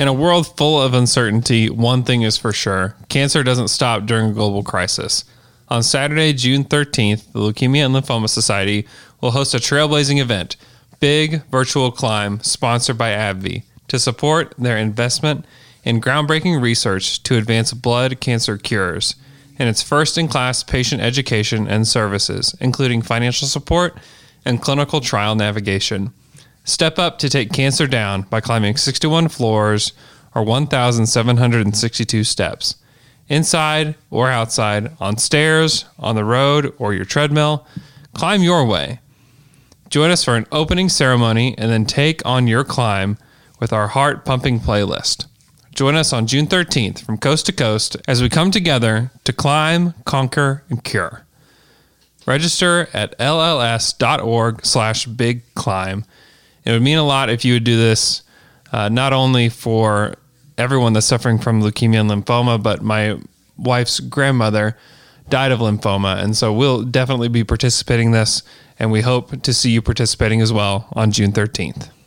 In a world full of uncertainty, one thing is for sure cancer doesn't stop during a global crisis. On Saturday, June 13th, the Leukemia and Lymphoma Society will host a trailblazing event, Big Virtual Climb, sponsored by AbbVie, to support their investment in groundbreaking research to advance blood cancer cures and its first in class patient education and services, including financial support and clinical trial navigation. Step up to take cancer down by climbing 61 floors or 1,762 steps. Inside or outside, on stairs, on the road, or your treadmill, climb your way. Join us for an opening ceremony and then take on your climb with our heart pumping playlist. Join us on June 13th from coast to coast as we come together to climb, conquer, and cure. Register at lls.org slash big climb. It would mean a lot if you would do this, uh, not only for everyone that's suffering from leukemia and lymphoma, but my wife's grandmother died of lymphoma. And so we'll definitely be participating in this, and we hope to see you participating as well on June 13th.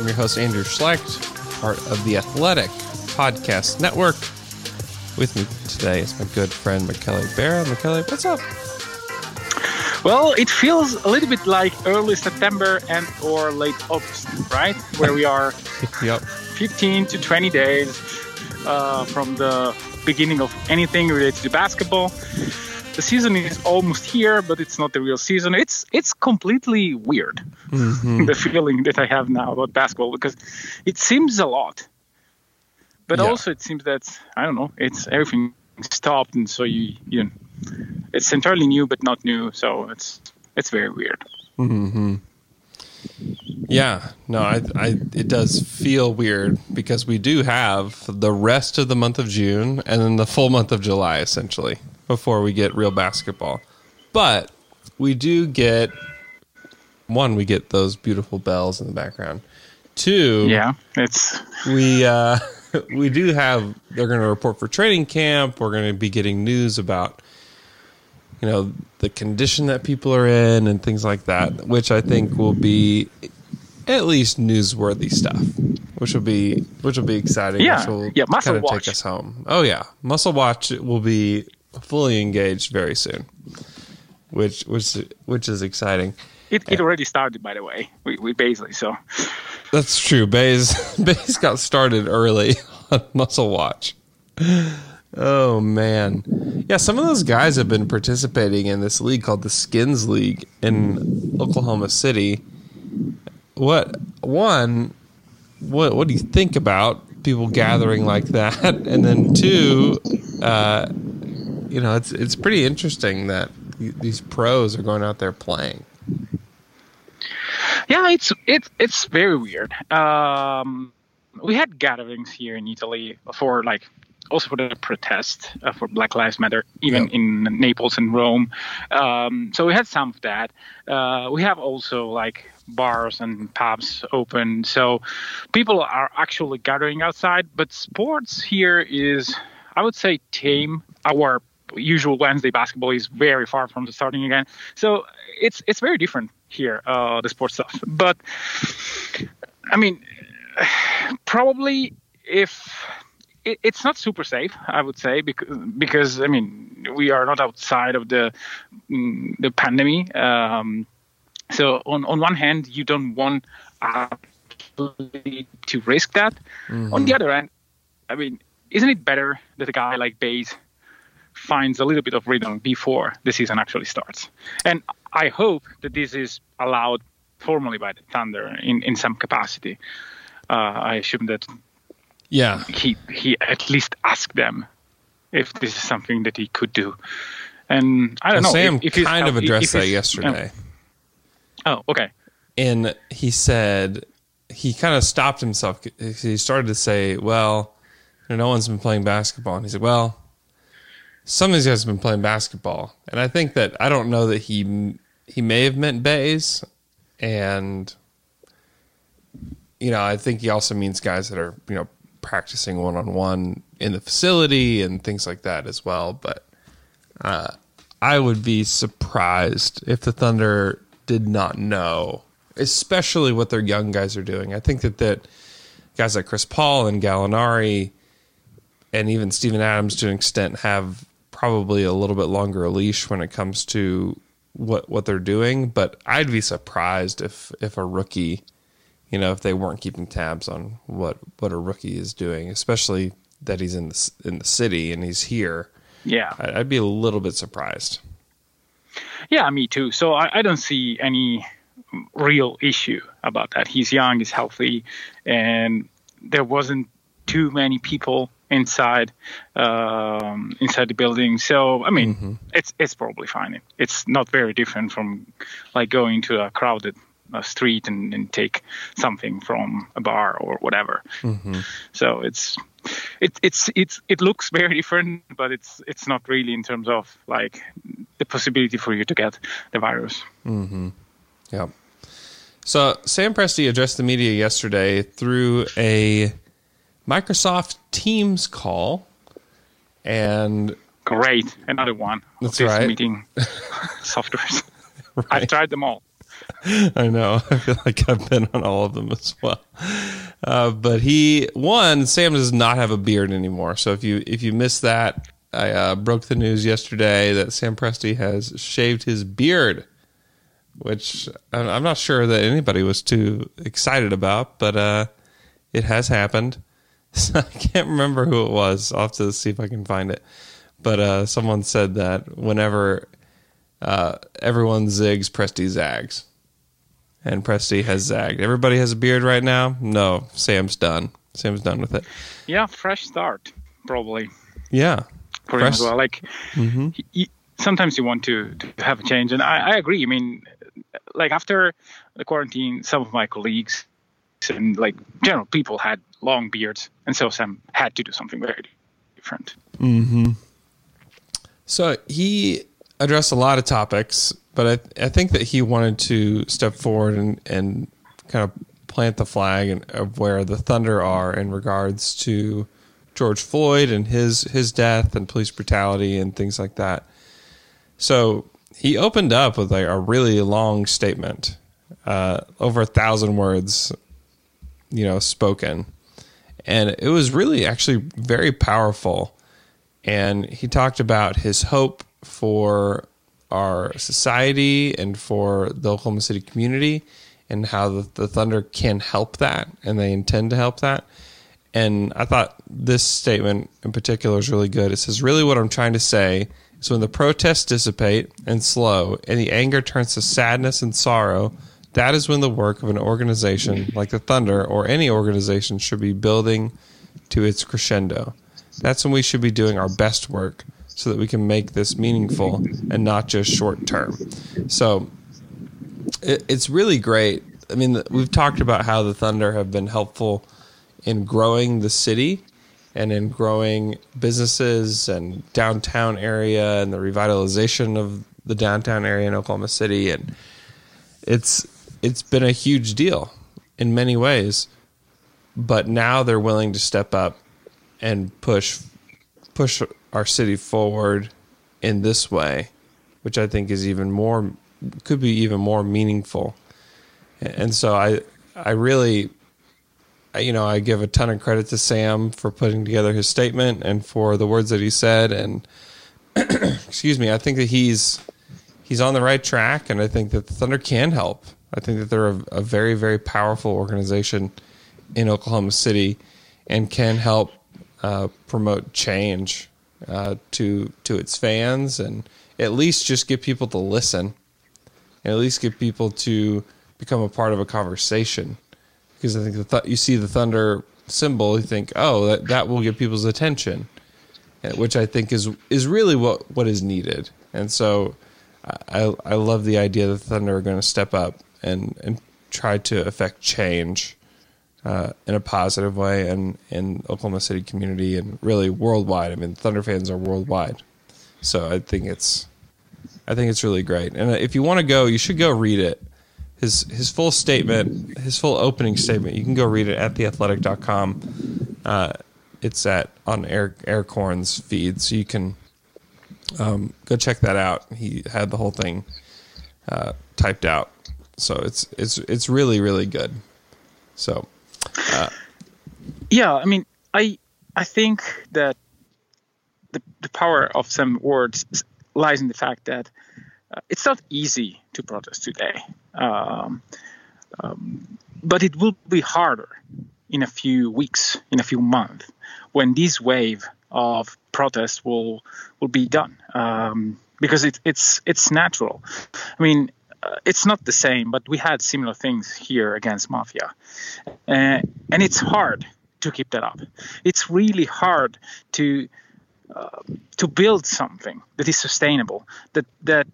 I'm your host, Andrew Schlecht, part of the Athletic Podcast Network. With me today is my good friend, Michele Barra. Michele, what's up? Well, it feels a little bit like early September and or late August, right? Where we are yep. 15 to 20 days uh, from the beginning of anything related to basketball the season is almost here, but it's not the real season. It's it's completely weird. Mm-hmm. the feeling that I have now about basketball because it seems a lot, but yeah. also it seems that I don't know. It's everything stopped, and so you you know, it's entirely new but not new. So it's it's very weird. Mm-hmm. Yeah, no, I, I, it does feel weird because we do have the rest of the month of June and then the full month of July, essentially before we get real basketball. But we do get one, we get those beautiful bells in the background. Two, yeah, it's we uh, we do have. They're going to report for training camp. We're going to be getting news about you know the condition that people are in and things like that, which I think will be at least newsworthy stuff, which will be which will be exciting. Yeah, which will yeah, muscle kind of watch. take us home. Oh yeah, muscle watch will be fully engaged very soon, which which which is exciting. It, it already started, by the way, with, with Bazley. So that's true. Bays Bays got started early on Muscle Watch. Oh man, yeah. Some of those guys have been participating in this league called the Skins League in Oklahoma City. What one? What what do you think about people gathering like that? And then two, uh, you know, it's it's pretty interesting that these pros are going out there playing. Yeah, it's it's it's very weird. Um, we had gatherings here in Italy for like also for the protest uh, for Black Lives Matter, even yeah. in Naples and Rome. Um, so we had some of that. Uh, we have also like bars and pubs open, so people are actually gathering outside. But sports here is, I would say, tame. Our usual Wednesday basketball is very far from the starting again. So it's it's very different here, uh, the sports stuff. But I mean, probably if it, it's not super safe, I would say, because because I mean we are not outside of the the pandemic. Um, so on on one hand, you don't want to risk that. Mm-hmm. On the other hand, I mean, isn't it better that a guy like Bays finds a little bit of rhythm before the season actually starts. And I hope that this is allowed formally by the Thunder in, in some capacity. Uh, I assume that yeah he he at least asked them if this is something that he could do. And I don't well, know. Sam if, if kind of addressed that yesterday. oh, okay. And he said he kind of stopped himself. He started to say, "Well, no one's been playing basketball. And he said, well, some of these guys have been playing basketball, and I think that I don't know that he he may have meant bays, and you know I think he also means guys that are you know practicing one on one in the facility and things like that as well. But uh, I would be surprised if the Thunder did not know, especially what their young guys are doing. I think that that guys like Chris Paul and Gallinari and even Steven Adams to an extent have probably a little bit longer a leash when it comes to what what they're doing. But I'd be surprised if if a rookie, you know, if they weren't keeping tabs on what what a rookie is doing, especially that he's in the in the city and he's here. Yeah, I'd be a little bit surprised. Yeah, me too. So I, I don't see any real issue about that. He's young, he's healthy, and there wasn't too many people inside um, inside the building. So I mean, mm-hmm. it's it's probably fine. It's not very different from like going to a crowded uh, street and, and, take something from a bar or whatever. Mm-hmm. So it's it, it's it's it looks very different, but it's it's not really in terms of like the possibility for you to get the virus. Mm-hmm. Yeah. So Sam Presti addressed the media yesterday through a Microsoft Teams call, and great, another one. That's right. Meeting softwares. right. I've tried them all. I know. I feel like I've been on all of them as well. Uh, but he one Sam does not have a beard anymore. So if you if you missed that, I uh, broke the news yesterday that Sam Presti has shaved his beard, which I'm not sure that anybody was too excited about, but uh, it has happened. So I can't remember who it was. I'll have to see if I can find it. But uh, someone said that whenever uh, everyone zigs, Presti zags and Presti has zagged. Everybody has a beard right now. No, Sam's done. Sam's done with it. Yeah, fresh start probably. Yeah, for fresh. him as well. Like mm-hmm. he, sometimes you want to, to have a change, and I, I agree. I mean, like after the quarantine, some of my colleagues and like general people had long beards, and so Sam had to do something very different. Hmm. So he addressed a lot of topics but I, I think that he wanted to step forward and, and kind of plant the flag and, of where the Thunder are in regards to George Floyd and his his death and police brutality and things like that. So he opened up with like a really long statement, uh, over a thousand words, you know, spoken, and it was really actually very powerful. And he talked about his hope for our society and for the Oklahoma City community and how the, the, Thunder can help that and they intend to help that. And I thought this statement in particular is really good. It says, Really, what I'm trying to say is when the protests dissipate and slow and the anger turns to sadness and sorrow, that is when the work of an organization like the Thunder or any organization should be building to its crescendo. That's when we should be doing our best work so that we can make this meaningful and not just short term. So it, it's really great. I mean, we've talked about how the Thunder have been helpful in growing the city and in growing businesses and downtown area and the revitalization of the downtown area in Oklahoma City and it's it's been a huge deal in many ways but now they're willing to step up and push push our city forward in this way, which I think is even more could be even more meaningful. And so I I really you know, I give a ton of credit to Sam for putting together his statement and for the words that he said and excuse me, I think that he's he's on the right track and I think that the Thunder can help. I think that they're a, a very very powerful organization in Oklahoma City and can help uh, promote change uh, to to its fans and at least just get people to listen and at least get people to become a part of a conversation. Because I think the th- you see the thunder symbol you think oh that, that will get people's attention which I think is is really what what is needed. And so I I love the idea that the thunder are going to step up and and try to affect change uh, in a positive way and in Oklahoma City community and really worldwide. I mean, Thunder fans are worldwide, so I think it's I think it's really great. And if you want to go, you should go read it. His his full statement, his full opening statement. You can go read it at theathletic.com. Uh, it's at on Erik Horne's feed, so you can um, go check that out. He had the whole thing uh, typed out, so it's it's it's really really good. So Yeah, I mean, I I think that the the power of some words lies in the fact that uh, it's not easy to protest today, um, um, but it will be harder in a few weeks, in a few months, when this wave of protest will will be done, um, because it's it's it's natural. I mean. Uh, it's not the same, but we had similar things here against mafia, uh, and it's hard to keep that up. It's really hard to uh, to build something that is sustainable, that that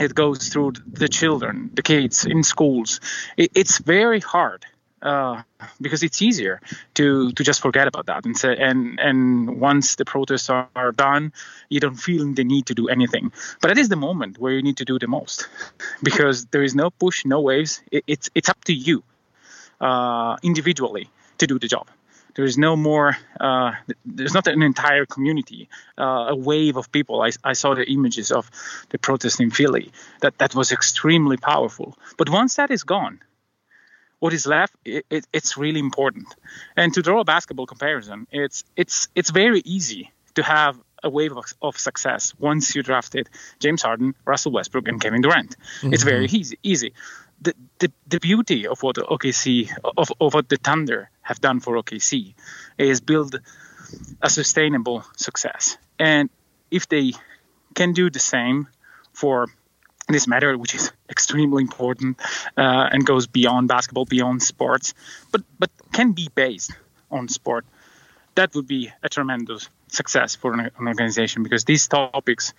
it goes through the children, the kids in schools. It, it's very hard uh, because it's easier to to just forget about that and say and and once the protests are, done, you don't feel the need to do anything. But that is the moment where you need to do the most because there is no push, no waves. It, it's it's up to you uh, individually to do the job. There is no more. Uh, there's not an entire community, uh, a wave of people. I, I saw the images of the protest in Philly. That that was extremely powerful. But once that is gone, what is left? It, it, it's really important. And to draw a basketball comparison, it's it's it's very easy to have a wave of, of success once you drafted James Harden, Russell Westbrook, and Kevin Durant. It's very mm-hmm. easy. Easy. The, the, the beauty of what OKC of, of what the Thunder have done for OKC is build a sustainable success. And if they can do the same for this matter, which is extremely important uh, and goes beyond basketball, beyond sports, but but can be based on sport, that would be a tremendous success for an, an organization because these topics,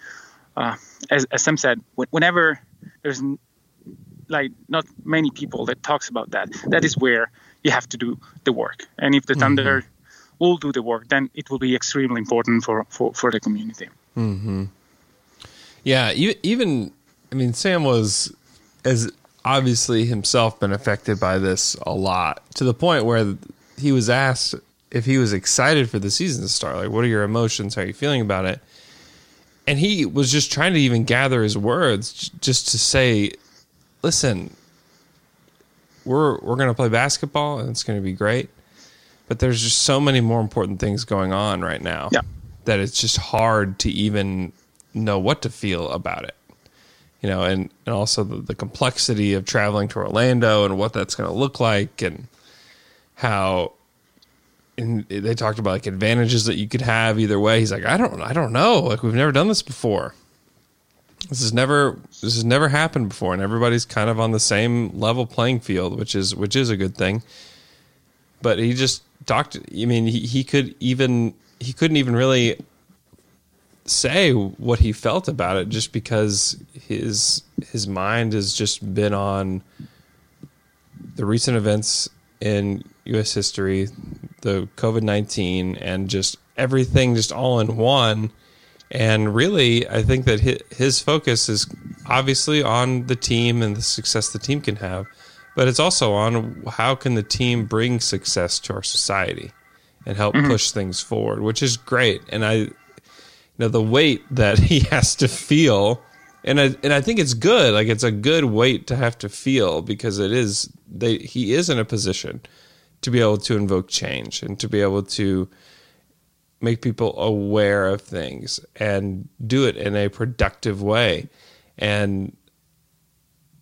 uh, as, as Sam said, whenever there's n- like not many people that talks about that, that is where you have to do the work. And if the Thunder will do the work, then it will be extremely important for, for, for the community. Hmm. Yeah, even I mean, Sam was has obviously himself been affected by this a lot to the point where he was asked if he was excited for the season to start. Like, what are your emotions? How are you feeling about it? And he was just trying to even gather his words just to say, "Listen, we're we're going to play basketball and it's going to be great, but there's just so many more important things going on right now Yeah. that it's just hard to even know what to feel about it." You know, and, and also the, the complexity of traveling to Orlando and what that's going to look like and how and they talked about like advantages that you could have either way. He's like, I don't, I don't know. Like we've never done this before. This has never, this has never happened before, and everybody's kind of on the same level playing field, which is, which is a good thing. But he just talked. I mean, he, he could even, he couldn't even really say what he felt about it just because his his mind has just been on the recent events in US history, the COVID-19 and just everything just all in one and really I think that his focus is obviously on the team and the success the team can have, but it's also on how can the team bring success to our society and help mm-hmm. push things forward, which is great. And I you know the weight that he has to feel. And I, and I think it's good. Like it's a good weight to have to feel because it is they he is in a position to be able to invoke change and to be able to make people aware of things and do it in a productive way. And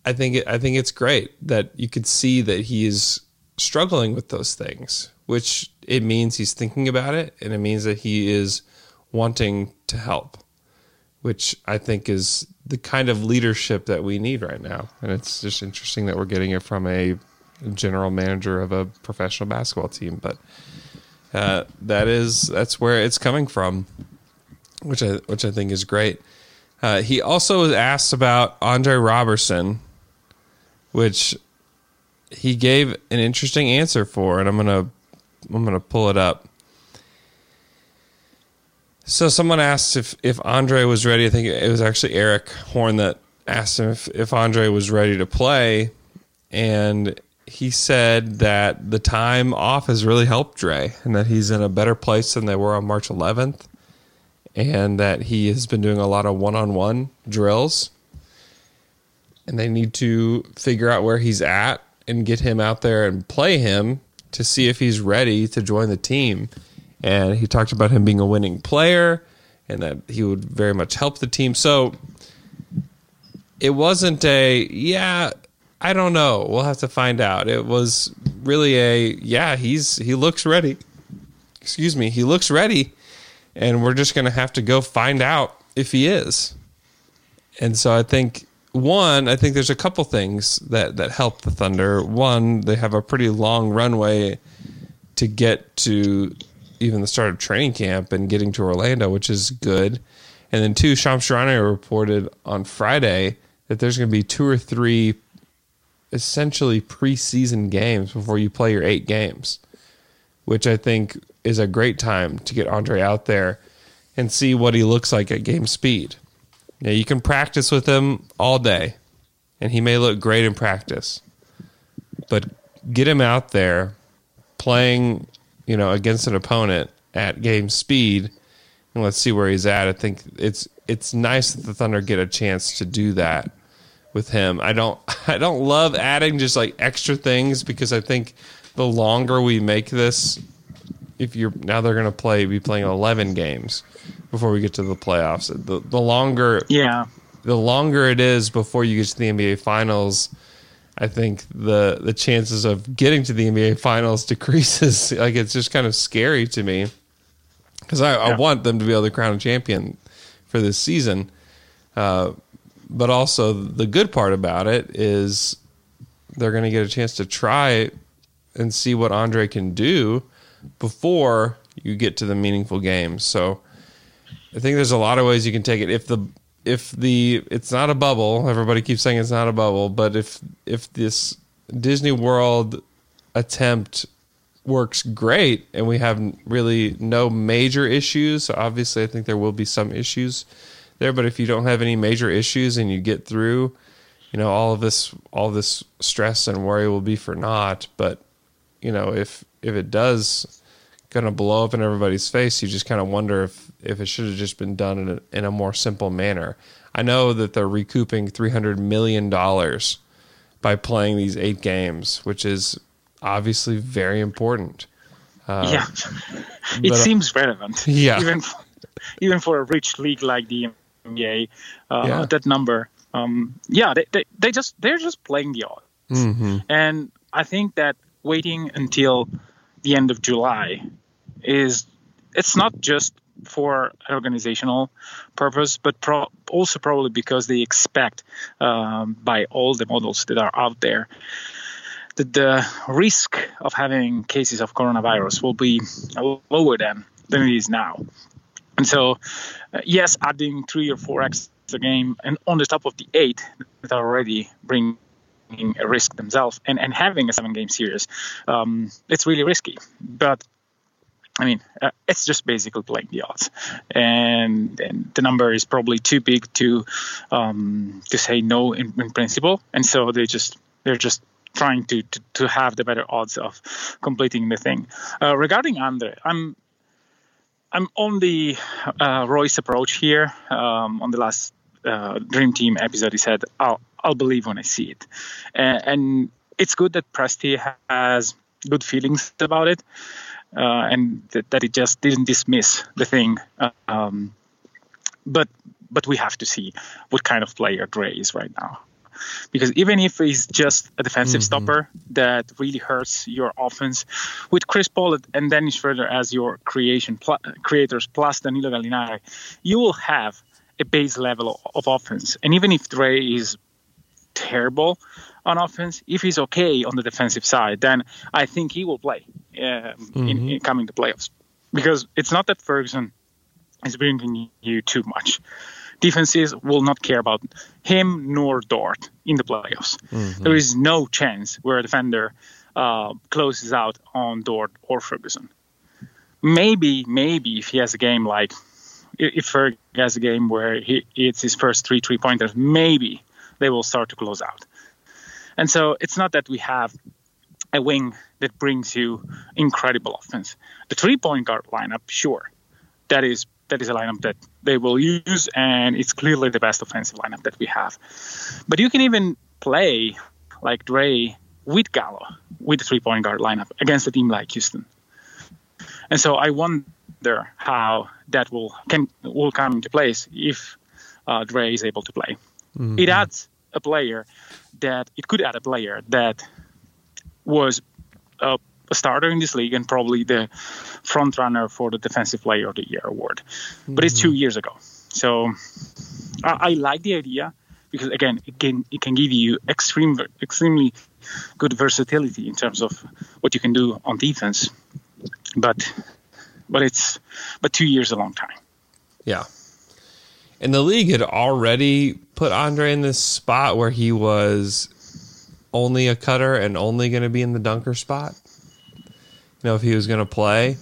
I think it, I think it's great that you could see that he is struggling with those things which it means he's thinking about it and it means that he is wanting to help, which I think is the kind of leadership that we need right now. And it's just interesting that we're getting it from a general manager of a professional basketball team, but uh, that is that's where it's coming from, which I which I think is great. Uh, he also was asked about Andre Roberson, which he gave an interesting answer for, and I'm gonna I'm gonna pull it up. So someone asked if if Andre was ready. I think it was actually Erik Horne that asked him if, if Andre was ready to play, and he said that the time off has really helped Dre, and that he's in a better place than they were on March 11th, and that he has been doing a lot of one-on-one drills, and they need to figure out where he's at and get him out there and play him to see if he's ready to join the team. And he talked about him being a winning player and that he would very much help the team. So it wasn't a, yeah, I don't know. We'll have to find out. It was really a, yeah, he's, he looks ready. Excuse me. He looks ready. And we're just going to have to go find out if he is. And so I think one, I think there's a couple things that that help the Thunder. One, they have a pretty long runway to get to even the start of training camp and getting to Orlando, which is good. And then two, Shams Charania reported on Friday that there's going to be two or three essentially preseason games before you play your eight games, which I think is a great time to get Andre out there and see what he looks like at game speed. Now you can practice with him all day, and he may look great in practice, but get him out there playing, you know, against an opponent at game speed, and let's see where he's at. I think it's it's nice that the Thunder get a chance to do that with him. I don't I don't love adding just like extra things because I think the longer we make this, if you're now they're going to play be playing 11 games before we get to the playoffs. The the longer Yeah. the longer it is before you get to the NBA finals, I think the the chances of getting to the NBA finals decreases. like it's just kind of scary to me because I, I want them to be able to crown a champion for this season. Uh, but also the good part about it is they're going to get a chance to try and see what Andre can do before you get to the meaningful games. So I think there's a lot of ways you can take it. If the if the it's not a bubble, everybody keeps saying it's not a bubble, but if if this Disney World attempt works great and we have really no major issues, so obviously I think there will be some issues there, but if you don't have any major issues and you get through, you know, all of this all this stress and worry will be for naught, but you know, if if it does to blow up in everybody's face, you just kind of wonder if if it should have just been done in a, in a more simple manner. I know that they're recouping three hundred million dollars by playing these eight games, which is obviously very important. yeah. It but- seems relevant. Yeah. Even for, even for a rich league like the NBA, uh, Yeah. that number. Um, yeah, they, they, they just they're just playing the odds. Mm-hmm. And I think that waiting until the end of July is it's not just for organizational purpose, but pro- also probably because they expect um, by all the models that are out there that the risk of having cases of coronavirus will be lower than than it is now. And so, uh, yes, adding three or four extra game and on the top of the eight that are already bringing a risk themselves and, and having a seven game series, um, it's really risky. But I mean, uh, it's just basically playing the odds, and, and the number is probably too big to um, to say no in, in principle, and so they just they're just trying to, to, to have the better odds of completing the thing. Uh, regarding Andre, I'm I'm on the uh, Royce approach here. Um, on the last uh, Dream Team episode, he said, "I'll I'll believe when I see it," and, and it's good that Presti has good feelings about it, uh, and that, that it just didn't dismiss the thing. Um, but but we have to see what kind of player Dre is right now because even if he's just a defensive stopper that really hurts your offense, with Chris Paul and Dennis Schroeder as your creation pl- creators plus Danilo Gallinari, you will have a base level of offense. And even if Dre is terrible on offense, if he's okay on the defensive side, then I think he will play um, in, in coming to playoffs. Because it's not that Ferguson is bringing you too much defenses will not care about him nor Dort in the playoffs. There is no chance where a defender uh, closes out on Dort or Ferguson. Maybe, maybe if he has a game like if Ferg has a game where he it's his first three three pointers, maybe they will start to close out. And so it's not that we have a wing that brings you incredible offense. The three point guard lineup, sure, that is that is a lineup that they will use, and it's clearly the best offensive lineup that we have. But you can even play like Dre with Gallo with the three point guard lineup against a team like Houston. And so I wonder how that will can will come into place if uh, Dre is able to play. It adds a player that it could add a player that was a, a starter in this league and probably the front runner for the Defensive Player of the Year award. But it's two mm-hmm. years ago, so I, I like the idea because again, it can it can give you extreme extremely good versatility in terms of what you can do on defense. But but it's but two years a long time. Yeah. And the league had already put Andre in this spot where he was only a cutter and only going to be in the dunker spot. You know, if he was going to play.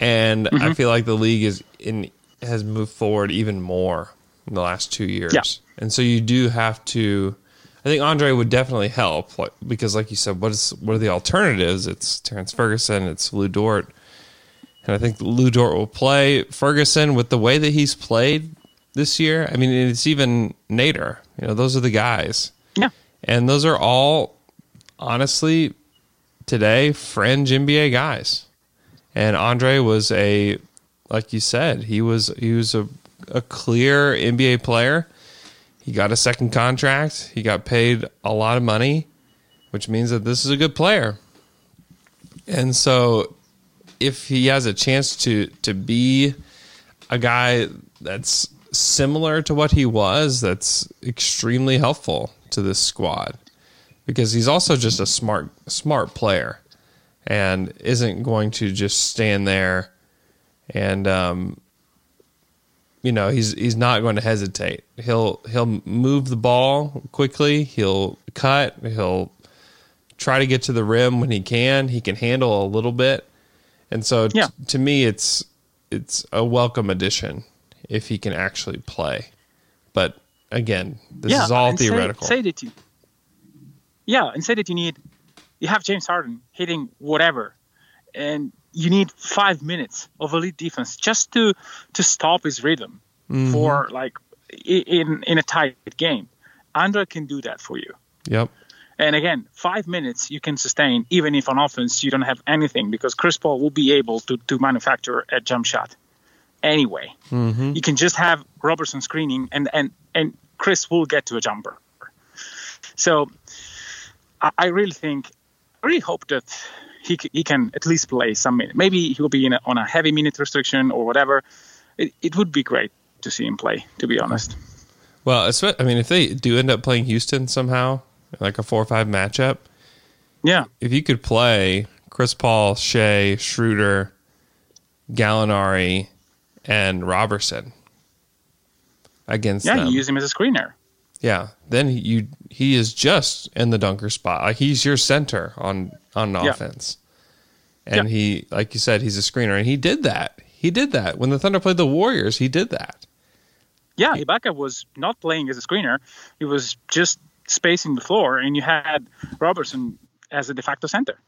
And I mm-hmm. feel like the league is in has moved forward even more in the last two years. Yeah. And so you do have to I think Andre would definitely help because like you said, what is what are the alternatives? It's Terrence Ferguson, it's Lu Dort. And I think Lu Dort will play Ferguson with the way that he's played this year. I mean, it's even Nader. You know, those are the guys. Yeah. And those are all, honestly, today, fringe NBA guys. And Andre was a, like you said, he was he was a, a clear NBA player. He got a second contract. He got paid a lot of money, which means that this is a good player. And so if he has a chance to to be a guy that's similar to what he was, that's extremely helpful to this squad because he's also just a smart smart player and isn't going to just stand there and um, you know he's he's not going to hesitate. He'll he'll move the ball quickly. He'll cut. He'll try to get to the rim when he can. He can handle a little bit, and so t- to me, it's it's a welcome addition if he can actually play. But again, this is all and say- theoretical. Say, that you, yeah, and say that you need, you have James Harden hitting whatever, and you need five minutes of elite defense just to to stop his rhythm Mm-hmm. for like in in a tight game. Andre can do that for you. yep. And again, five minutes you can sustain even if on offense you don't have anything because Chris Paul will be able to, to manufacture a jump shot anyway. Mm-hmm. You can just have Roberson screening and, and, and Chris will get to a jumper. So I, I really think, I really hope that he, he can at least play some minutes. Maybe he will be in a, on a heavy minute restriction or whatever. It, it would be great to see him play, to be honest. Well, I mean, if they do end up playing Houston somehow, like a four or five matchup, Yeah. if you could play Chris Paul, Shai, Schroeder, Gallinari, and Roberson against Yeah, them, you use him as a screener. yeah, then you he is just in the dunker spot. Like he's your center on on Yeah. offense, and Yeah. he, like you said, he's a screener, and he did that. He did that when the Thunder played the Warriors. He did that. Yeah, Ibaka was not playing as a screener. He was just spacing the floor, and you had Roberson as a de facto center.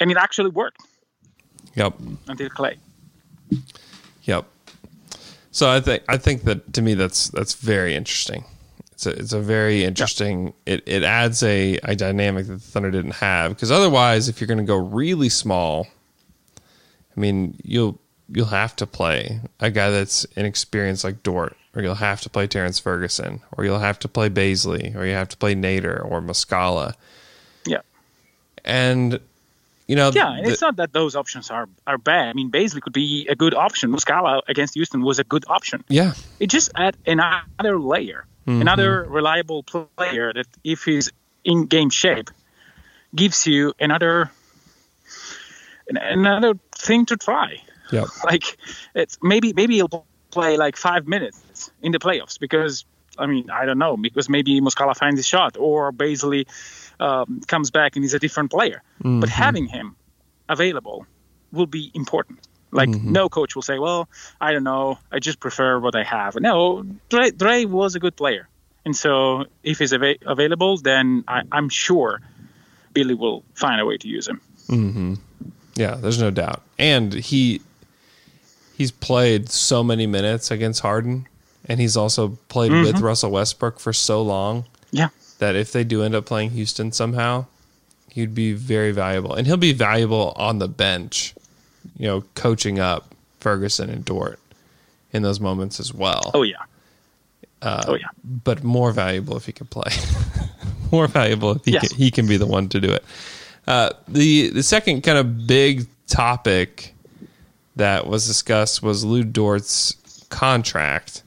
And it actually worked Yep. until Klay. Yep. So I think I think that to me that's that's very interesting. It's a it's a very interesting. It it adds a a dynamic that the Thunder didn't have because otherwise, if you're going to go really small, I mean you'll you'll have to play a guy that's inexperienced like Dort, or you'll have to play Terrence Ferguson, or you'll have to play Bazley, or you have to play Nader or Muscala, Yeah. and you know Yeah, and the- it's not that those options are, are bad. I mean, Bazley could be a good option. Muscala against Houston was a good option. yeah It just add another layer, mm-hmm. another reliable player that, if he's in game shape, gives you another another thing to try. Yeah, Like it's maybe maybe he'll play like five minutes in the playoffs because I mean I don't know because maybe Muscala finds his shot or Bazley um, comes back and he's a different player. But having him available will be important. Like no coach will say, "Well, I don't know, I just prefer what I have." No, Dre, Dre was a good player, and so if he's ava- available, then I, I'm sure Billy will find a way to use him. Mm-hmm. Yeah, there's no doubt. And he he's played so many minutes against Harden, and he's also played with Russell Westbrook for so long Yeah, that if they do end up playing Houston somehow, he'd be very valuable. And he'll be valuable on the bench, you know, coaching up Ferguson and Dort in those moments as well. oh yeah, oh yeah. But more valuable if he can play. more valuable if he, Yes. can, he can be the one to do it. Uh, the the second kind of big topic that was discussed was Lu Dort's contract,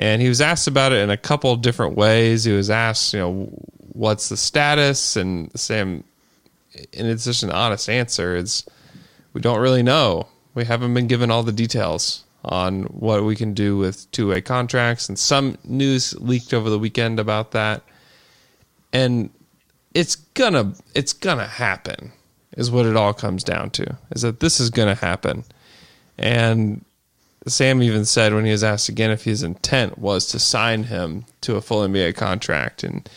and he was asked about it in a couple different ways. He was asked, you know, what's the status, and Sam, and it's just an honest answer. It's we don't really know. We haven't been given all the details on what we can do with two way contracts, and some news leaked over the weekend about that. And it's gonna it's gonna happen, is what it all comes down to. Is that this is gonna happen. And Sam even said when he was asked again if his intent was to sign him to a full NBA contract. And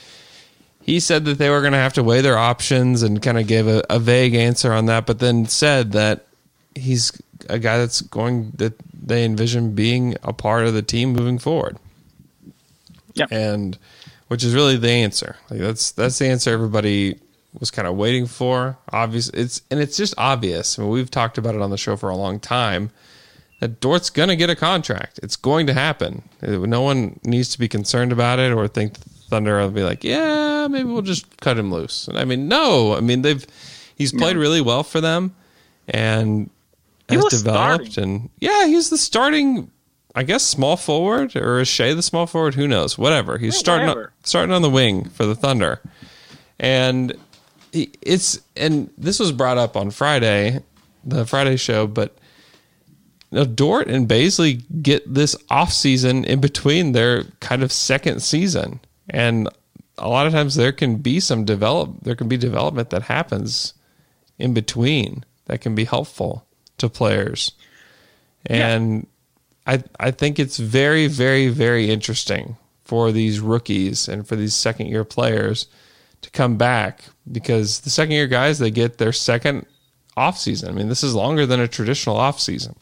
he said that they were going to have to weigh their options and kind of gave a, a vague answer on that, but then said that he's a guy that's going, that they envision being a part of the team moving forward. Yeah. And which is really the answer. Like that's, that's the answer everybody was kind of waiting for. Obvious. It's, and it's just obvious. I mean, we've talked about it on the show for a long time that Dort's going to get a contract. It's going to happen. Uh, no one needs to be concerned about it or think Thunder will be like, yeah, maybe we'll just cut him loose. And I mean, no. I mean, they've he's played really well for them and He has developed. starting. And yeah, he's the starting, I guess, small forward or is Shai the small forward? Who knows? Whatever. He's Yeah, starting on, starting on the wing for the Thunder, and he- it's and this was brought up on Friday, the Friday show, but know, Dort and Bazley get this off season in between their kind of second season, and a lot of times there can be some develop there can be development that happens in between that can be helpful to players, and I I think it's very very very interesting for these rookies and for these second year players to come back because the second year guys they get their second off season. I mean, this is longer than a traditional off season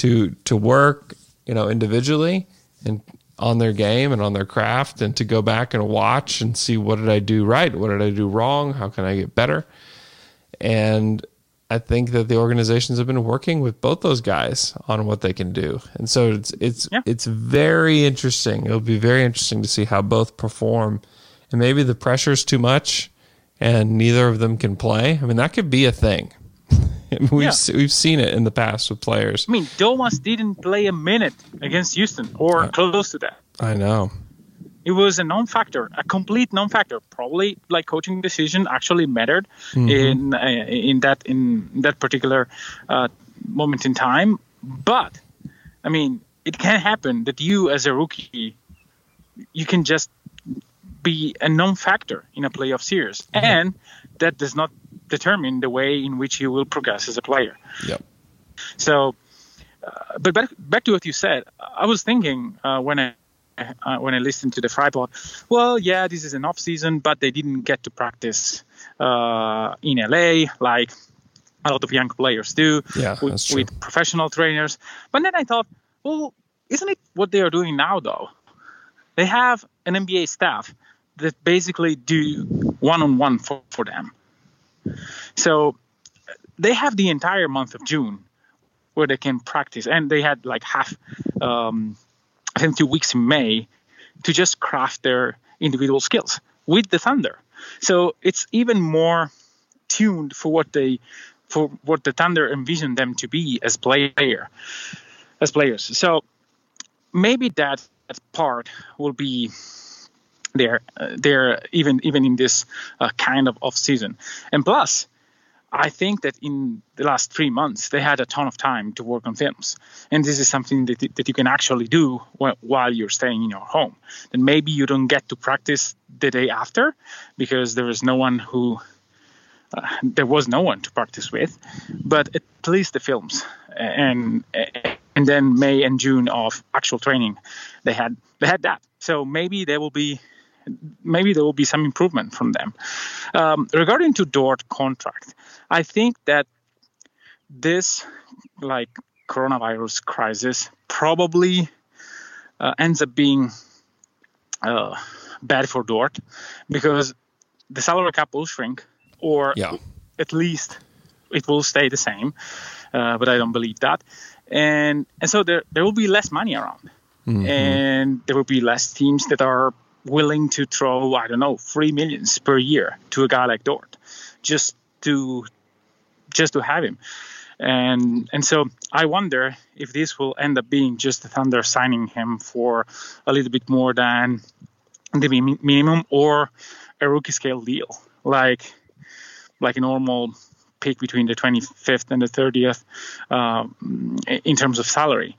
to to work, you know, individually and on their game and on their craft and to go back and watch and see what did I do right, what did I do wrong, how can I get better? And I think that the organizations have been working with both those guys on what they can do. And so it's it's Yeah. it's very interesting. It'll be very interesting to see how both perform. And maybe the pressure's too much and neither of them can play. I mean, that could be a thing. we've Yeah. se- we've seen it in the past with players. I mean, Domas didn't play a minute against Houston or close to that. I know. It was a non-factor, a complete non-factor. Probably like coaching decision actually mattered in uh, in that in that particular uh, moment in time. But I mean, it can happen that you as a rookie, you can just be a non-factor in a playoff series, and that does not determine the way in which you will progress as a player. Yep. So, uh, but back, back to what you said, I was thinking uh, when I uh, when I listened to the Freipod, well, yeah, this is an off season, but they didn't get to practice uh, in LA like a lot of young players do Yeah, with, with professional trainers. But then I thought, well, isn't it what they are doing now though? They have an NBA staff that basically do one-on-one for, for them. So they have the entire month of June where they can practice, and they had like half, um, I think, two weeks in May to just craft their individual skills with the Thunder. So it's even more tuned for what they, for what the Thunder envision them to be as player, as players. So maybe that part will be there, uh, there even even in this uh, kind of off season. And plus, I think that in the last three months they had a ton of time to work on films, and this is something that, that you can actually do while you're staying in your home. Then maybe you don't get to practice the day after because there is no one who uh, there was no one to practice with, but at least the films and and then May and June of actual training, they had they had that. So maybe there will be maybe there will be some improvement from them. Um, regarding to Dort contract, I think that this like coronavirus crisis probably uh, ends up being uh, bad for Dort because the salary cap will shrink, or Yeah. at least it will stay the same. Uh, but I don't believe that, and and so there there will be less money around, and there will be less teams that are willing to throw I don't know three millions per year to a guy like Dort, just to just to have him. And and so I wonder if this will end up being just the Thunder signing him for a little bit more than the minimum or a rookie scale deal, like like a normal pick between the 25th and the 30th um, in terms of salary,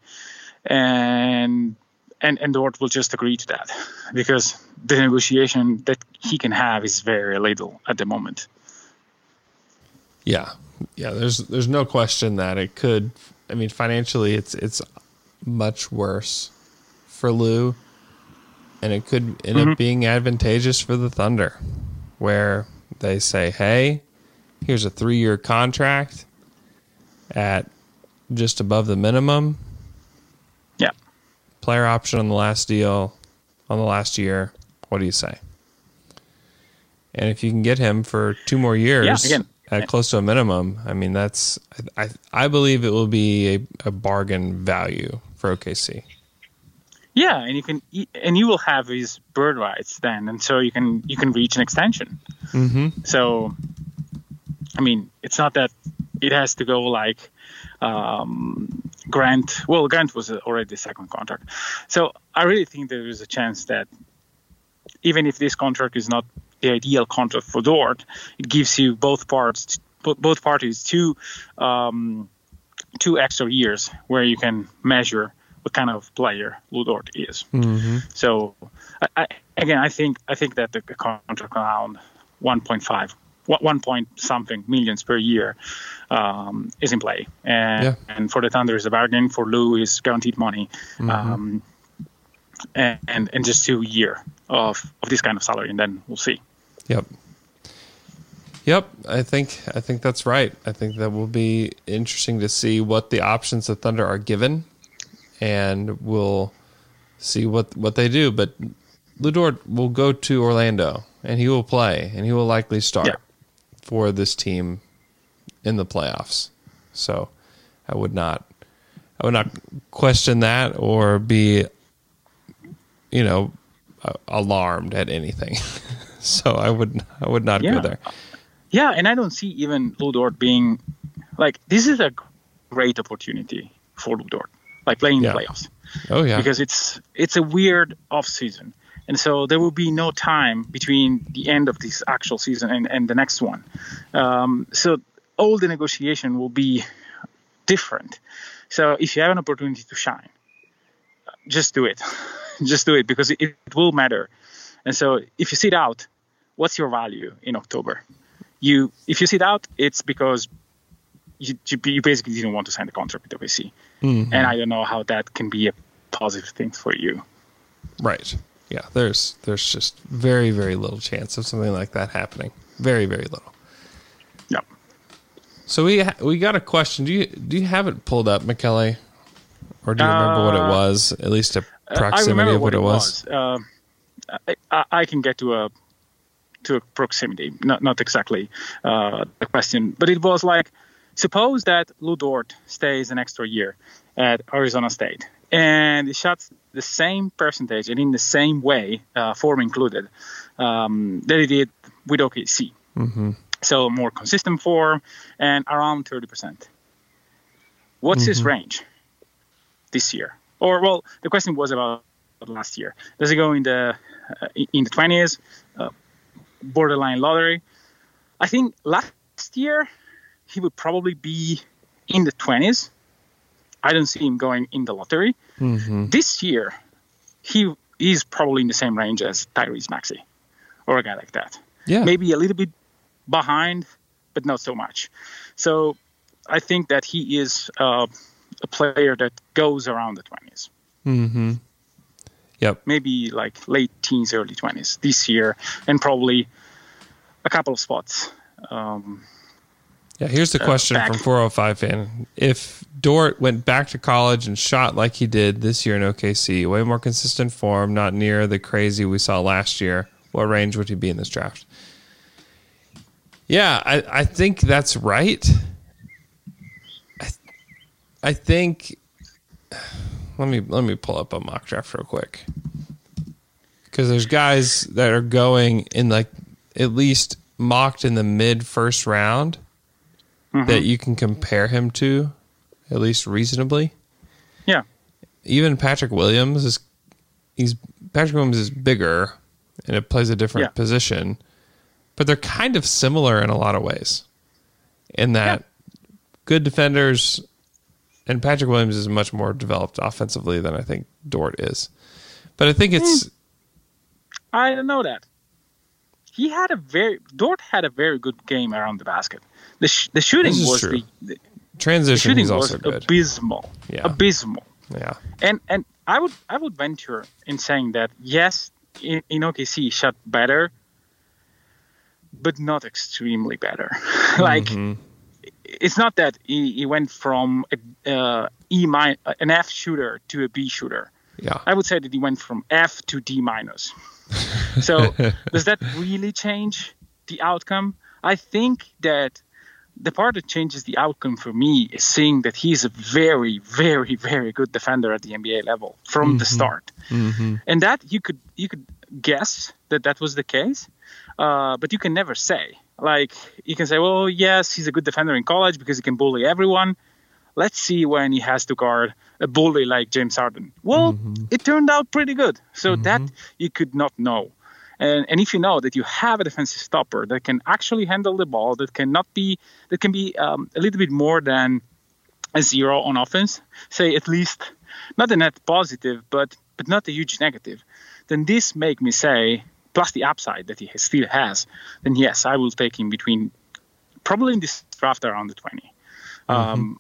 and and and Dort will just agree to that because the negotiation that he can have is very little at the moment. Yeah, yeah. There's there's no question that it could. I mean, financially, it's it's much worse for Lu, and it could end up mm-hmm. being advantageous for the Thunder, where they say, "Hey, here's a three year contract at just above the minimum. Player option on the last deal, on the last year. What do you say?" And if you can get him for two more years, again. at close to a minimum, I mean that's I I believe it will be a, a bargain value for OKC. Yeah, and you can and you will have his bird rights then, and so you can you can reach an extension. Mm-hmm. So, I mean, it's not that it has to go like um, Grant. Well, Grant was already the second contract, so I really think there is a chance that even if this contract is not the ideal contract for Dort, it gives you both parts, both parties two um, two extra years where you can measure what kind of player Lu Dort is. So, I, I, again, I think I think that the contract around 1.5, 1 point something millions per year um, is in play, and Yeah. and for the Thunder is a bargain. For Lu is guaranteed money. Um, and, and and just two year of, of this kind of salary, and then we'll see. Yep. Yep, I think I think that's right. I think that will be interesting to see what the options the Thunder are given, and we'll see what what they do. But Lu Dort will go to Orlando, and he will play, and he will likely start Yeah. For this team in the playoffs. So I would not I would not question that or be you know alarmed at anything. so I would I would not Yeah. go there. Yeah, and I don't see even Lu Dort being like this is a great opportunity for Lu Dort, like playing Yeah. the playoffs. Oh yeah. because it's it's a weird off season and so there will be no time between the end of this actual season and, and the next one. Um, so all the negotiation will be different. So if you have an opportunity to shine just do it. Just do it because it, it will matter. And so if you sit out what's your value in october? You if you sit out it's because you, you you basically didn't want to sign the contract with OKC, and I don't know how that can be a positive thing for you. Right. Yeah. There's there's just very very little chance of something like that happening. Very very little. No. So we ha- we got a question. Do you do you have it pulled up, Michele, or do you remember what it was? At least a proximity of what, what it was. Um, I, I, I can get to a to a proximity, not not exactly uh, the question, but it was like, suppose that Lu Dort stays an extra year at Arizona State and he shots the same percentage and in the same way, uh, form included, um, that he did with OKC. So more consistent form and around thirty percent. What's his range this year? Or well, the question was about last year. Does he go in the uh, in the twenties, uh, borderline lottery? I think last year he would probably be in the 20s. I don't see him going in the lottery. This year, he is probably in the same range as Tyrese Maxey or a guy like that. Yeah. Maybe a little bit behind, but not so much. So I think that he is uh, a player that goes around the 20s. Mm-hmm. Yep. maybe like late teens, early 20s this year, and probably a couple of spots. Um, Yeah, here's the uh, question back. from 405 fan. If Dort went back to college and shot like he did this year in OKC, way more consistent form, not near the crazy we saw last year, what range would he be in this draft? Yeah, I, I think that's right. I, I think let me let me pull up a mock draft real quick. Because there's guys that are going in like at least mocked in the mid first round that mm-hmm. you can compare him to, at least reasonably. yeah, Even Patrick Williams is he's Patrick Williams is bigger and it plays a different Yeah. position, but they're kind of similar in a lot of ways. In that good defenders and Patrick Williams is much more developed offensively than I think Dort is. But I think it's hmm. I don't know that. He had a very Dort had a very good game around the basket. The sh- the shooting was the, the transition shooting he's was also good. abysmal, Yeah. abysmal. yeah. And and I would I would venture in saying that yes, in, in OKC he shot better, but not extremely better. like Mm-hmm. it's not that he, he went from a, uh, E min- an F shooter to a B shooter. Yeah. I would say that he went from F to D minus. So does that really change the outcome? I think that the part that changes the outcome for me is seeing that he's a very, very, very good defender at the NBA level from the mm-hmm. start, mm-hmm. and that you could you could guess that that was the case, uh, but you can never say. Like you can say, well, yes, he's a good defender in college because he can bully everyone. Let's see when he has to guard a bully like James Harden. Well, mm-hmm. it turned out pretty good. So that you could not know. And, and if you know that you have a defensive stopper that can actually handle the ball, that cannot be that can be um, a little bit more than a zero on offense, say at least not a net positive, but but not a huge negative, then this make me say, plus the upside that he has, still has, then yes, I will take him between probably in this draft around the 20. Um,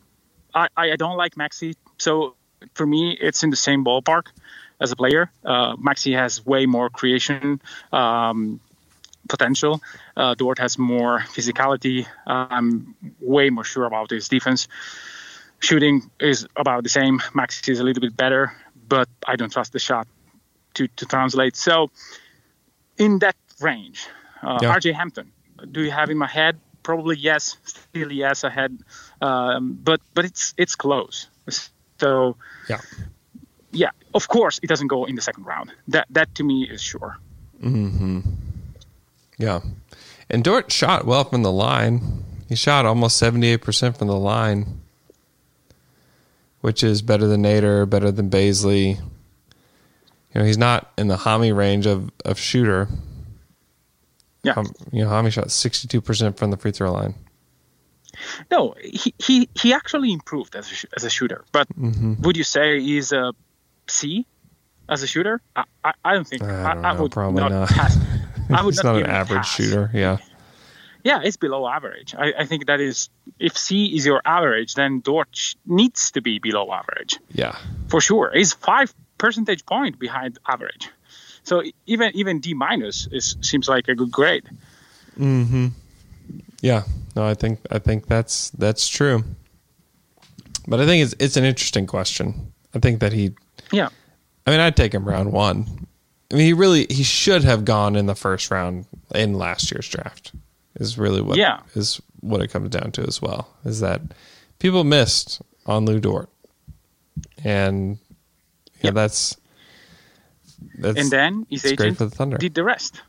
I, I don't like Maxey, so for me it's in the same ballpark as a player. Uh, Maxey has way more creation um, potential. Uh, Dort has more physicality. I'm way more sure about his defense. Shooting is about the same. Maxey is a little bit better, but I don't trust the shot to, to translate. So in that range, uh, Yeah. RJ Hampton, do you have in my head? Probably yes, still yes ahead, um, but but it's it's close. So Yeah. Yeah, of course it doesn't go in the second round. That that to me is sure. Hmm. Yeah. And Dort shot well from the line. He shot almost 78% from the line, which is better than Nader, better than Bazley. You know, he's not in the Hami range of, of shooter. Yeah. Um, you know, Hami shot 62% from the free throw line. No, he, he, he actually improved as a, as a shooter. But Mm-hmm. would you say he's a C as a shooter? I, I, I don't think. I don't know, would probably not. Pass, I would not, not an average pass. shooter. Yeah. Yeah, it's below average. I, I think that is if C is your average, then Dort needs to be below average Yeah. for sure. He's five percentage point behind average. So even even D minus is seems like a good grade. Hmm. Yeah, no, I think I think that's that's true. But I think it's it's an interesting question. I think that he, Yeah. I mean, I'd take him round one. I mean, he really he should have gone in the first round in last year's draft. Is really what Yeah. is what it comes down to as well. Is that people missed on Lu Dort, and yeah, that's that's and then his agent for the Thunder. did the rest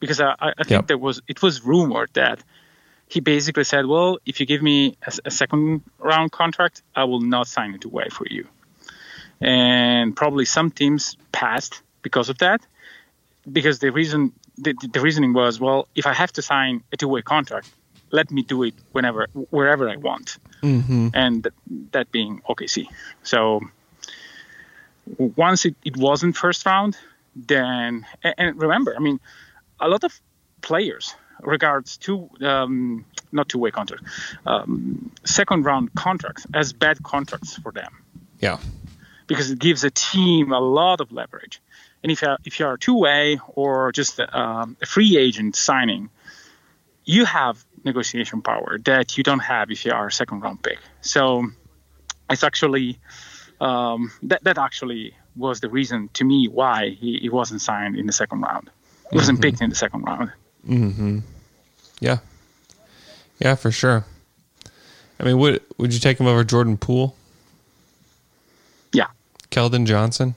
because I, I I think Yep. there was it was rumored that he basically said, "Well, if you give me a, a second round contract, I will not sign it away for you." And probably some teams passed because of that, because the reason the, the reasoning was, well, if I have to sign a two way contract, let me do it whenever, wherever I want, mm-hmm. and that being OKC. So once it, it wasn't first round, then and, remember, I mean, a lot of players regards to um, not two way contracts, um, second round contracts as bad contracts for them Yeah. Because it gives a team a lot of leverage. And if you're, if you're a two way or just um, a free agent signing, you have negotiation power that you don't have if you are a second round pick. So it's actually um, that that actually was the reason to me why he, he wasn't signed in the second round. He wasn't picked in the second round. Mm-hmm. Yeah. Yeah, for sure. I mean, would would you take him over Jordan Poole. Keldon Johnson?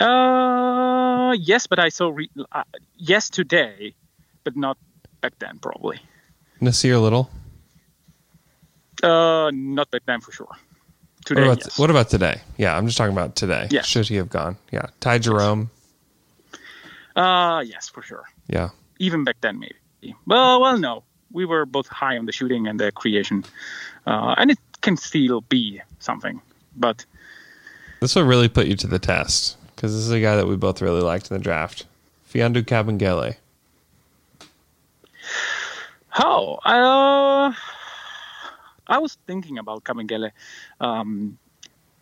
Uh, yes, but I saw re- uh, yes today, but not back then probably. Nassir Little? Uh, not back then for sure. What Today, about yes. what about today? Yeah, I'm just talking about today. Yeah. Should he have gone? Yeah. Ty Jerome. Uh, yes, for sure. Yeah. Even back then, maybe. Well, well, no. We were both high on the shooting and the creation, uh, and it can still be something. But This will really put you to the test because this is a guy that we both really liked in the draft. Mfiondu Kabengele. how? Uh, I was thinking about Kabengele um,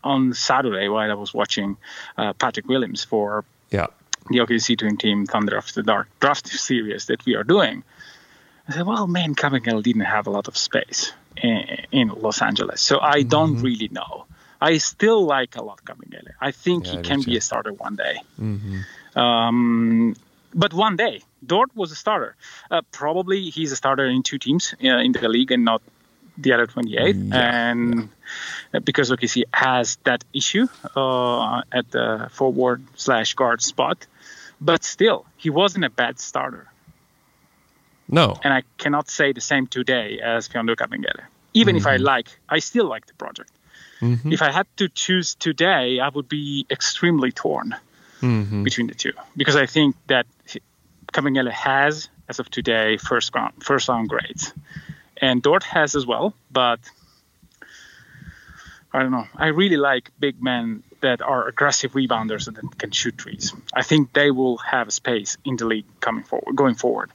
on Saturday while I was watching uh, Patrick Williams for Yeah. the OKC Dream Team Thunder of the Dark draft series that we are doing. I said, well, man, Kabengele didn't have a lot of space in, in Los Angeles, so I don't really know. I still like a lot Kabengele. I think Yeah, he I can too. be a starter one day. Um, but one day, Dort was a starter. Uh, probably he's a starter in two teams uh, in the league and not the other 28. and uh, because OKC has that issue uh, at the forward slash guard spot. But still, he wasn't a bad starter. No. And I cannot say the same today as Mfiondu Kabengele. Even if I like, I still like the project. Mm-hmm. If I had to choose today, I would be extremely torn mm-hmm. between the two because I think that Kabengele has, as of today, first round first round grades, and Dort has as well. But I don't know. I really like big men that are aggressive rebounders and that can shoot threes. I think they will have space in the league coming forward, going forward.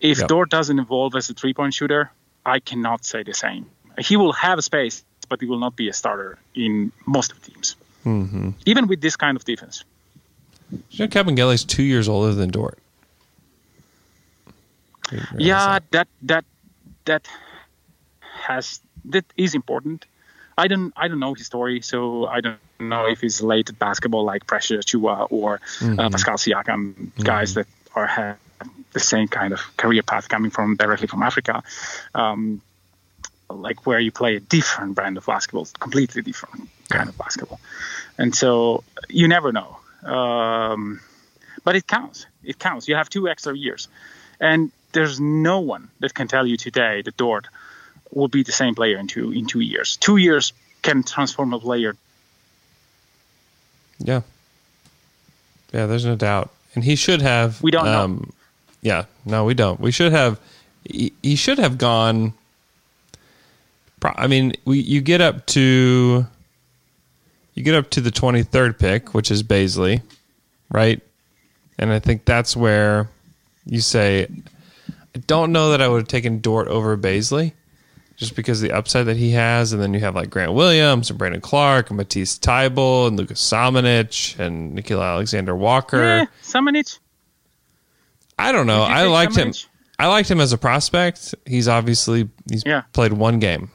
If Yep. Dort doesn't evolve as a three point shooter, I cannot say the same. He will have space, but he will not be a starter in most of the teams, mm-hmm. even with this kind of defense. You know, Kabengele's two years older than Dort. I didn't realize yeah that. that that that has that is important i don't i don't know his story so i don't know if he's late at basketball like Precious Achiuwa or uh, pascal siakam guys that are have the same kind of career path coming from directly from africa um, like where you play a different brand of basketball completely different kind of basketball and so you never know um, but it counts it counts you have two extra years and there's no one that can tell you today that Dort will be the same player in two in two years. Two years can transform a player. Yeah. Yeah, there's no doubt. And he should have We don't know. um yeah, no, we don't. We should have he, he should have gone I mean, we you get up to you get up to the 23rd pick, which is Bazley, right? And I think that's where you say I don't know that I would have taken Dort over Bazley just because of the upside that he has. And then you have like Grant Williams and Brandon Clarke and Matisse Thybulle and Luka Samanic and Nickeil Alexander Walker. Yeah, Samanich. I don't know. I liked him. I liked him as a prospect. He's obviously he's Yeah. played one game.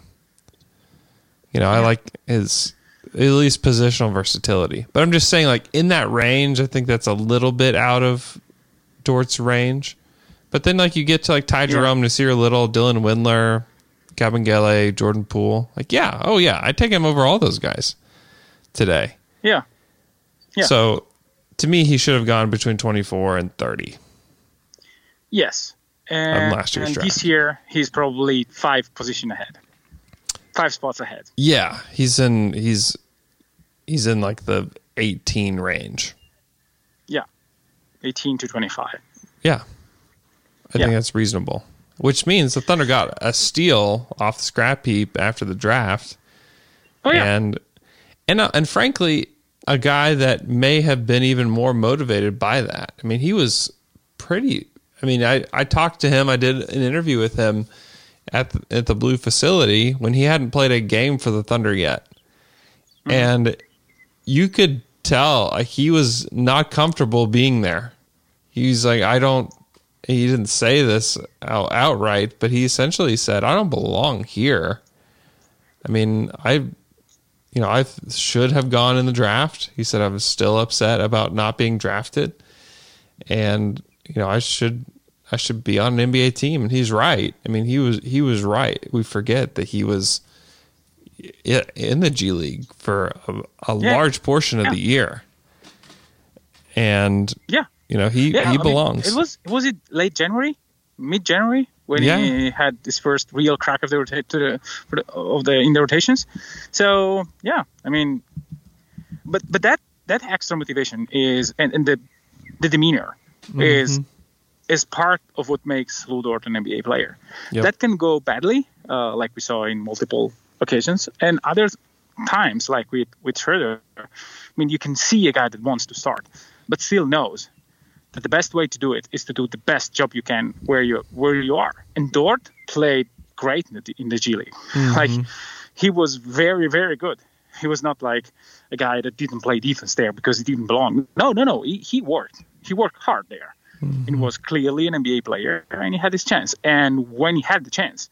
You know, I like his at least positional versatility. But I'm just saying, like in that range, I think that's a little bit out of Dort's range. But then, like you get to like Ty Jerome, Nassir Little, Dylan Windler, Kabengele, Jordan Poole. Like, yeah, oh yeah, I take him over all those guys today. Yeah. Yeah. So to me, he should have gone between 24 and 30. Yes. And, last year's and draft. this year he's probably five position ahead, five spots ahead. Yeah, he's in he's he's in like the 18 range. Yeah, 18 to 25. Yeah. I Yeah. think that's reasonable. which means the Thunder got a steal off the scrap heap after the draft, Oh yeah, and and uh, and frankly, a guy that may have been even more motivated by that. I mean, he was pretty. I mean, I I talked to him. I did an interview with him at the, at the Blue facility when he hadn't played a game for the Thunder yet, mm-hmm. and you could tell like, he was not comfortable being there. He's like, I don't. He didn't say this out, outright, but he essentially said, "I don't belong here." I mean, I, you know, I should have gone in the draft. He said I was still upset about not being drafted, and you know, I should, I should be on an NBA team. And he's right. I mean, he was, he was right. We forget that he was in the G League for a, a Yeah. large portion of the year, and yeah, you know, he yeah. I he mean, belongs. it was was it late January, mid January when Yeah. he had his first real crack of the rota- to the, for the of the in the rotations. So yeah, I mean, but but that that extra motivation is and, and the the demeanor Mm-hmm. is is part of what makes Lu Dort an NBA player. Yep. That can go badly, uh, like we saw in multiple occasions, and other times, like with with Schroeder. I mean, you can see a guy that wants to start, but still knows that the best way to do it is to do the best job you can where you where you are. And Dort played great in the, in the G League. Like he was very very good. He was not like a guy that didn't play defense there because he didn't belong. No, no, no. He, he worked. He worked hard there. And he was clearly an NBA player, and he had his chance. And when he had the chance,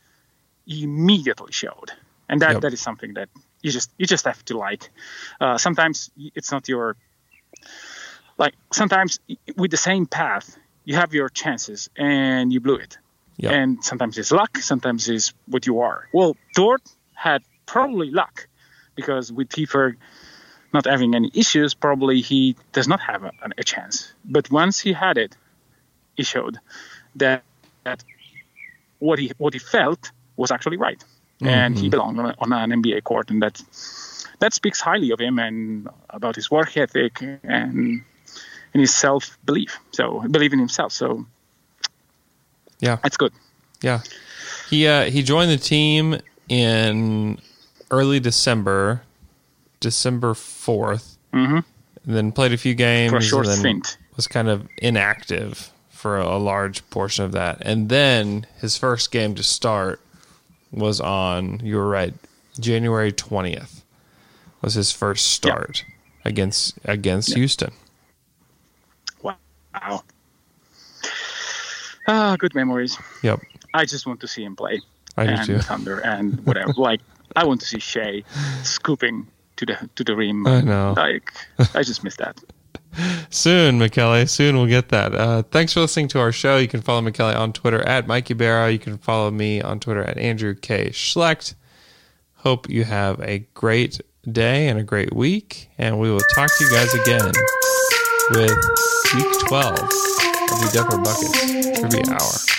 he immediately showed. And that, Yep. that is something that you just you just have to like. Uh, sometimes it's not your like sometimes with the same path you have your chances and you blew it Yep. and sometimes it's luck sometimes it's what you are well dort had probably luck because with Tiefer not having any issues probably he does not have a, a chance but once he had it showed that that what he what he felt was actually right and he belonged on, on an NBA court and that that speaks highly of him and about his work ethic and and his self belief. So believe in himself. So yeah. that's good. Yeah, he uh, he joined the team in early December, December 4th Mhm. and then played a few games. For a short and then stint. was kind of inactive for a, large portion of that, and then his first game to start was on. You were right, January twentieth was his first start against against Houston. Wow. Ah, good memories. Yep, I just want to see him play. I do and too. Thunder and whatever. like I want to see Shai scooping to the to the rim. I know. Like I just miss that. Soon, Michele. Soon we'll get that. Uh, thanks for listening to our show. You can follow Michele on Twitter at Mikey Barrow. You can follow me on Twitter at Andrew K. Schlecht. Hope you have a great day and a great week. And we will talk to you guys again with week 12 of the Depper Buckets Trivia Hour.